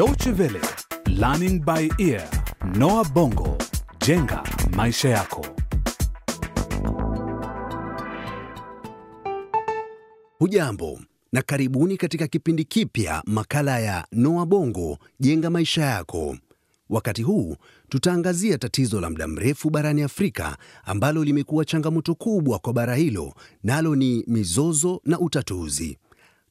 Deutsche Welle, Learning by Ear, Noah Bongo, jenga maisha yako. Hujambo na karibuni katika kipindi kipya makala ya Noa Bongo jenga maisha yako. Wakati huu tutaangazia tatizo la muda mrefu barani Afrika ambalo limekuwa changamoto kubwa kwa bara hilo, nalo ni mizozo na utatuzi.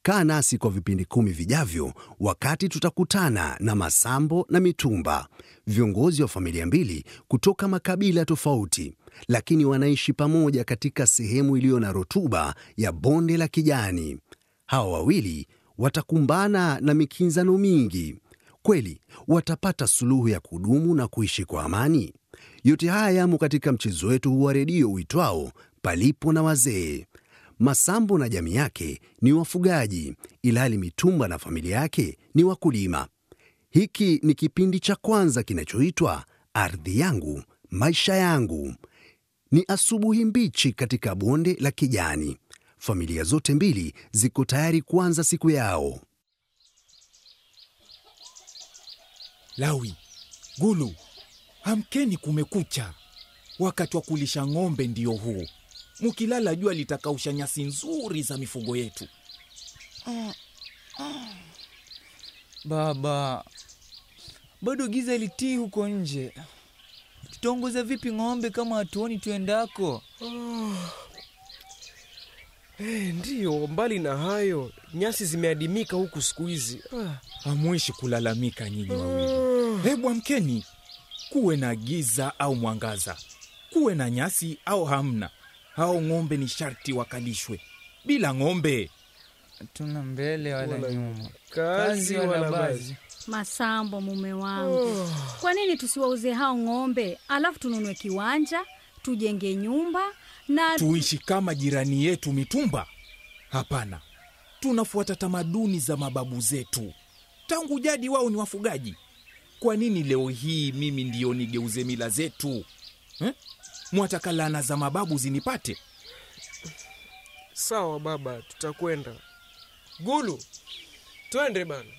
Kaa nasi kwa vipindi kumi vijavyo, wakati tutakutana na Masambo na Mitumba, viongozi wa familia mbili kutoka makabila tofauti, lakini wanaishi pamoja katika sehemu iliyo na rutuba ya bonde la kijani. Hawa wawili watakumbana na mikinzano mingi. Kweli watapata suluhu ya kudumu na kuishi kwa amani? Yote haya yamo katika mchezo wetu wa redio uitwao Palipo na Wazee. Masambo na jamii yake ni wafugaji, ilhali Mitumba na familia yake ni wakulima. Hiki ni kipindi cha kwanza kinachoitwa Ardhi Yangu Maisha Yangu. Ni asubuhi mbichi katika bonde la kijani. Familia zote mbili ziko tayari kuanza siku yao. Lawi, Gulu, amkeni, kumekucha. Wakati wa kulisha ng'ombe ndio huu. Mukilala jua litakausha nyasi nzuri za mifugo yetu. Baba, bado giza litii huko nje. Tutaongoza vipi ng'ombe kama hatuoni tuendako? Eh, ndiyo. Mbali na hayo, nyasi zimeadimika huku siku hizi. Ah, Hamwishi kulalamika nyinyi wawili. Hebu amkeni, kuwe na giza au mwangaza, kuwe na nyasi au hamna, hao ng'ombe ni sharti wakalishwe. Bila ng'ombe Hatuna mbele wala Wala nyuma, kazi wala bazi. Masambo, mume wangu, kwa nini tusiwauze hao ng'ombe alafu tununue kiwanja tujenge nyumba na tuishi kama jirani yetu Mitumba? Hapana, tunafuata tamaduni za mababu zetu. Tangu jadi wao ni wafugaji. Kwa nini leo hii mimi ndiyo nigeuze mila zetu eh? Mwataka lana za mababu zinipate? sawa baba, tutakwenda. Gulu, twende bana.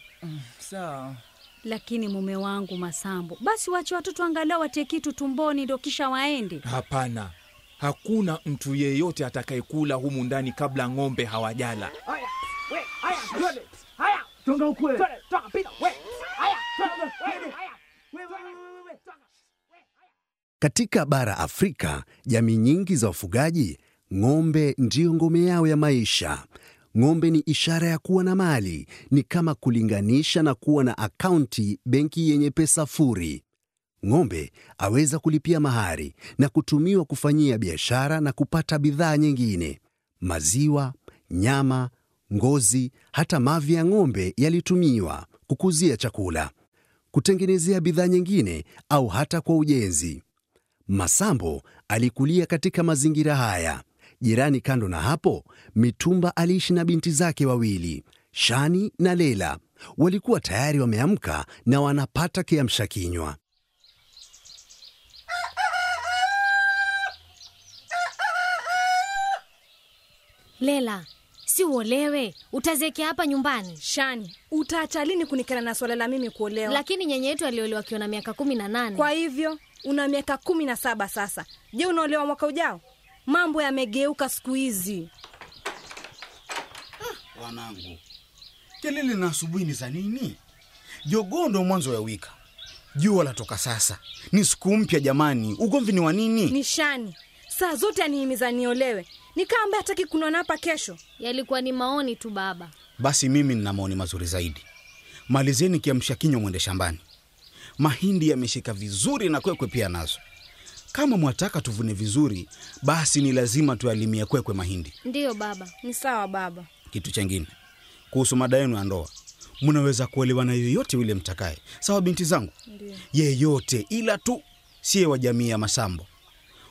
sawa. lakini mume wangu Masambo, basi wache watoto angalau watie kitu tumboni ndo kisha waende. Hapana, hakuna mtu yeyote atakayekula humu ndani kabla ng'ombe hawajala. Katika bara Afrika, jamii nyingi za wafugaji, ng'ombe ndiyo ngome yao ya maisha. Ng'ombe ni ishara ya kuwa na mali, ni kama kulinganisha na kuwa na akaunti benki yenye pesa furi. Ng'ombe aweza kulipia mahari na kutumiwa kufanyia biashara na kupata bidhaa nyingine. Maziwa, nyama, ngozi, hata mavi ya ng'ombe yalitumiwa kukuzia chakula, kutengenezea bidhaa nyingine au hata kwa ujenzi. Masambo alikulia katika mazingira haya. Jirani kando na hapo, Mitumba aliishi na binti zake wawili, Shani na Lela. Walikuwa tayari wameamka na wanapata kiamsha kinywa. Lela, si uolewe, utazekea hapa nyumbani. Shani, utaacha lini kunikana na swala la mimi kuolewa? Lakini nyenye yetu aliolewa akiwa na miaka kumi na nane. Kwa hivyo una miaka kumi na saba sasa. Je, unaolewa mwaka ujao? Mambo yamegeuka siku hizi. Wanangu, kelele na asubuhi ni za nini? Jogoo ndo mwanzo ya wika, jua latoka sasa, ni siku mpya jamani. Ugomvi ni wa nini? Nishani saa zote anihimiza niolewe, nikaa ambaye hataki kuniona hapa kesho. Yalikuwa ni maoni tu baba. Basi mimi nina maoni mazuri zaidi. Malizeni kiamsha kinywa, mwende shambani. Mahindi yameshika vizuri na kwekwe pia nazo. Kama mwataka tuvune vizuri, basi ni lazima tuyalimie kwekwe mahindi. Ndiyo baba. Ni sawa baba. Kitu chengine kuhusu mada yenu ya ndoa, mnaweza kuolewa na yoyote yule mtakaye, sawa binti zangu? Yeyote, ila tu siye wa jamii ya Masambo,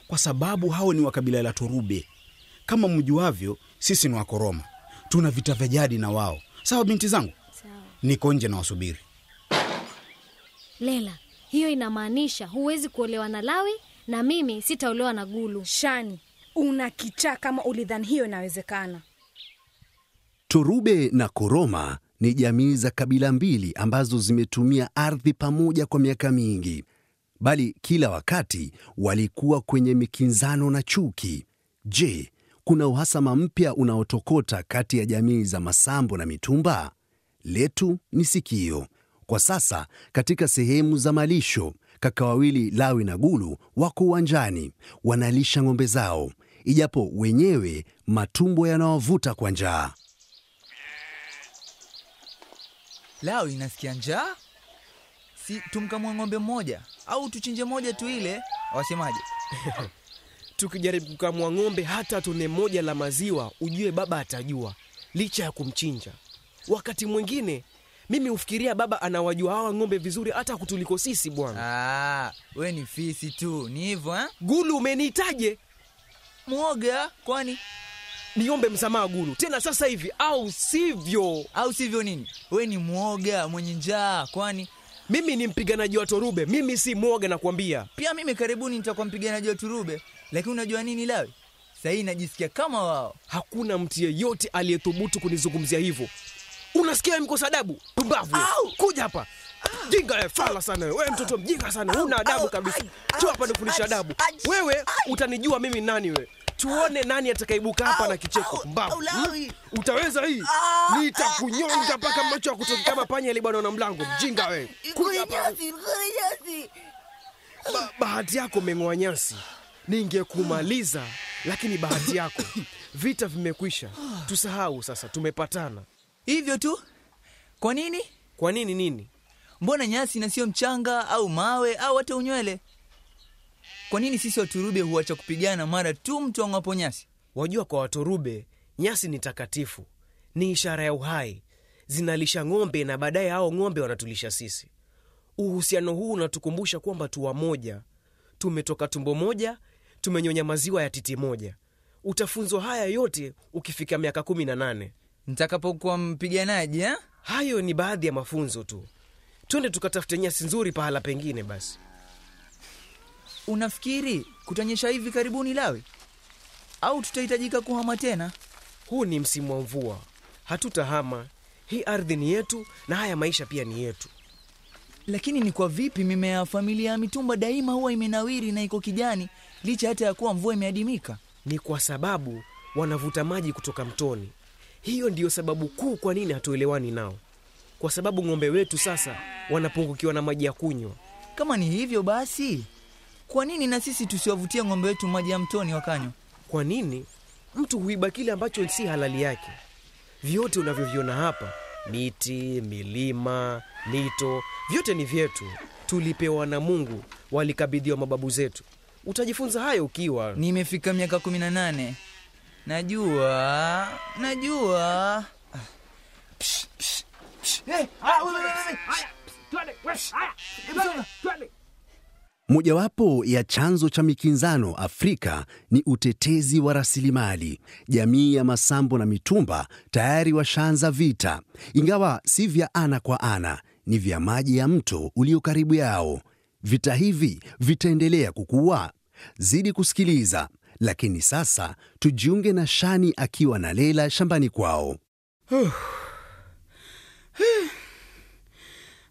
kwa sababu hao ni wa kabila la Turube. Kama mjuavyo, sisi ni Wakoroma, tuna vita vya jadi na wao, sawa binti zangu? Niko nje na wasubiri. Lela, hiyo inamaanisha huwezi kuolewa na Lawi na mimi sitaolewa na Gulu. Shani, una kichaa kama ulidhani hiyo inawezekana. Turube na Koroma ni jamii za kabila mbili ambazo zimetumia ardhi pamoja kwa miaka mingi, bali kila wakati walikuwa kwenye mikinzano na chuki. Je, kuna uhasama mpya unaotokota kati ya jamii za Masambo na Mitumba? Letu ni sikio. Kwa sasa katika sehemu za malisho, kaka wawili Lawi na Gulu wako uwanjani wanalisha ng'ombe zao, ijapo wenyewe matumbo yanawavuta kwa njaa. Lawi, nasikia njaa. Si tumkamue ng'ombe mmoja au tuchinje moja tu ile, wasemaje? Tukijaribu kukamua ng'ombe hata tone moja la maziwa, ujue baba atajua, licha ya kumchinja. Wakati mwingine mimi hufikiria baba anawajua hawa ng'ombe vizuri hata kutuliko sisi bwana. Ah, we ni fisi tu, ni hivyo eh? Gulu, umeniitaje? Mwoga kwani? Niombe msamaha Gulu, tena sasa hivi, au sivyo? Au sivyo nini? We ni mwoga mwenye njaa kwani? Mimi ni mpiganaji wa Torube, mimi si mwoga nakwambia. Pia mimi karibuni nitakuwa mpiganaji wa Turube, lakini unajua nini Lawi? Sahii najisikia kama wao. Hakuna mtu yeyote aliyethubutu kunizungumzia hivyo. Unasikia mkosa adabu? Pumbavu! Kuja hapa jinga, we fala sana wewe, we mtoto mjinga sana, huna adabu kabisa. Njoo hapa nifundisha adabu. Wewe utanijua mimi nani wewe? Tuone nani atakaibuka hapa na kicheko. Pumbavu! Hmm? Utaweza hii? Nitakunyonga mpaka macho yakutoke kama panya alibanwa na mlango. Mjinga wewe! Kuja hapa. Ba bahati yako umeng'oa nyasi, ningekumaliza lakini bahati yako, vita vimekwisha. Tusahau sasa, tumepatana. Hivyo tu? Kwa nini? Kwa nini nini? Mbona nyasi na sio mchanga au mawe au hata unywele? Kwa nini sisi Waturube huacha kupigana mara tu mtu ang'apo nyasi? Wajua, kwa waturube nyasi ni takatifu, ni ishara ya uhai, zinalisha ng'ombe na baadaye hao ng'ombe wanatulisha sisi. Uhusiano huu unatukumbusha kwamba tu wamoja, tumetoka tumbo moja, tumenyonya maziwa ya titi moja. Utafunzwa haya yote ukifika miaka kumi na nane. Nitakapokuwa mpiganaji eh? Hayo ni baadhi ya mafunzo tu. Twende tukatafute nyasi nzuri pahala pengine basi. Unafikiri kutanyesha hivi karibuni Lawi, au tutahitajika kuhama tena? Huu ni msimu wa mvua, hatutahama. Hii ardhi ni yetu na haya maisha pia ni yetu. Lakini ni kwa vipi mimea ya familia ya mitumba daima huwa imenawiri na iko kijani licha hata ya kuwa mvua imeadimika? Ni kwa sababu wanavuta maji kutoka mtoni. Hiyo ndiyo sababu kuu kwa nini hatuelewani nao, kwa sababu ng'ombe wetu sasa wanapungukiwa na maji ya kunywa. Kama ni hivyo basi, kwa nini na sisi tusiwavutia ng'ombe wetu maji ya mtoni wakanywa? Kwa nini mtu huiba kile ambacho si halali yake? Vyote unavyoviona hapa, miti, milima, mito, vyote ni vyetu, tulipewa na Mungu, walikabidhiwa mababu zetu. Utajifunza hayo ukiwa Nimefika miaka kumi na nane. Najua, najua. Mojawapo ya chanzo cha mikinzano Afrika ni utetezi wa rasilimali. Jamii ya Masambo na Mitumba tayari washaanza vita, ingawa si vya ana kwa ana, ni vya maji ya mto ulio karibu yao. Vita hivi vitaendelea kukua. Zidi kusikiliza, lakini sasa tujiunge na Shani akiwa na Lela shambani kwao.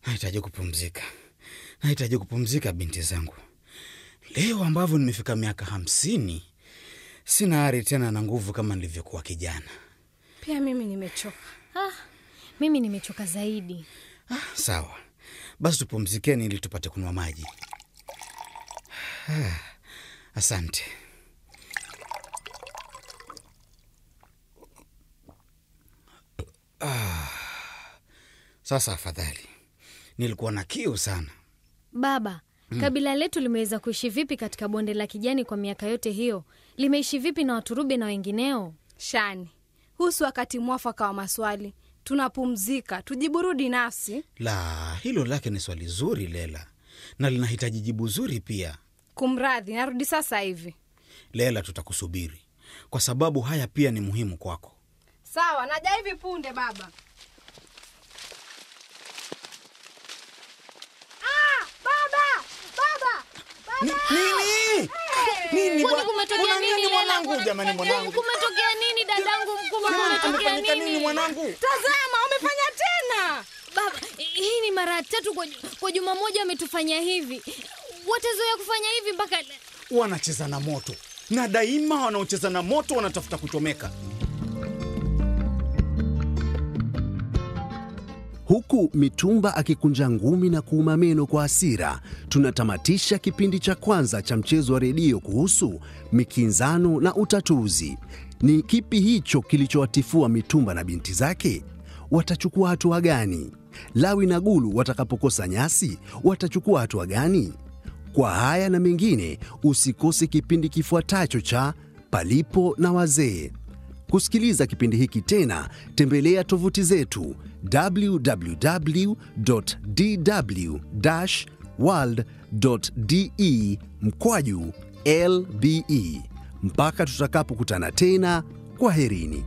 Nahitaji kupumzika, nahitaji kupumzika binti zangu. Leo ambavyo nimefika miaka hamsini, sina ari tena na nguvu kama nilivyokuwa kijana. Pia mimi nimechoka. Ah, mimi nimechoka zaidi. Ah, sawa basi, tupumzikeni ili tupate kunywa maji. Ah, asante. Sasa afadhali, nilikuwa na kiu sana. Baba, kabila letu limeweza kuishi vipi katika bonde la kijani kwa miaka yote hiyo? Limeishi vipi na Waturube na wengineo? Shani, huu si wakati mwafaka wa maswali. Tunapumzika, tujiburudi nafsi. La, hilo lake ni swali zuri Lela, na linahitaji jibu zuri pia. Kumradhi, narudi sasa hivi. Lela, tutakusubiri kwa sababu haya pia ni muhimu kwako. Sawa, naja hivi punde baba. Ah, baba! Baba! Nini? Nini bwana? kumetokea nini nini mwanangu? Jamani mwanangu. Kumetokea nini dadangu mkubwa? Kumetokea nini nini? mwanangu? Tazama, umefanya tena! mara tatu kwa, kwa juma moja wametufanya hivi. Watazoea kufanya hivi mpaka Wanacheza na moto, na daima wanaocheza na moto wanatafuta kuchomeka. Huku Mitumba akikunja ngumi na kuuma meno kwa hasira, tunatamatisha kipindi cha kwanza cha mchezo wa redio kuhusu mikinzano na utatuzi. Ni kipi hicho kilichowatifua Mitumba na binti zake? Watachukua hatua gani? Lawi na Gulu watakapokosa nyasi, watachukua hatua gani? Kwa haya na mengine, usikose kipindi kifuatacho cha Palipo na Wazee. Kusikiliza kipindi hiki tena, tembelea tovuti zetu www.dw-world.de mkwaju lbe. Mpaka tutakapokutana tena, kwaherini.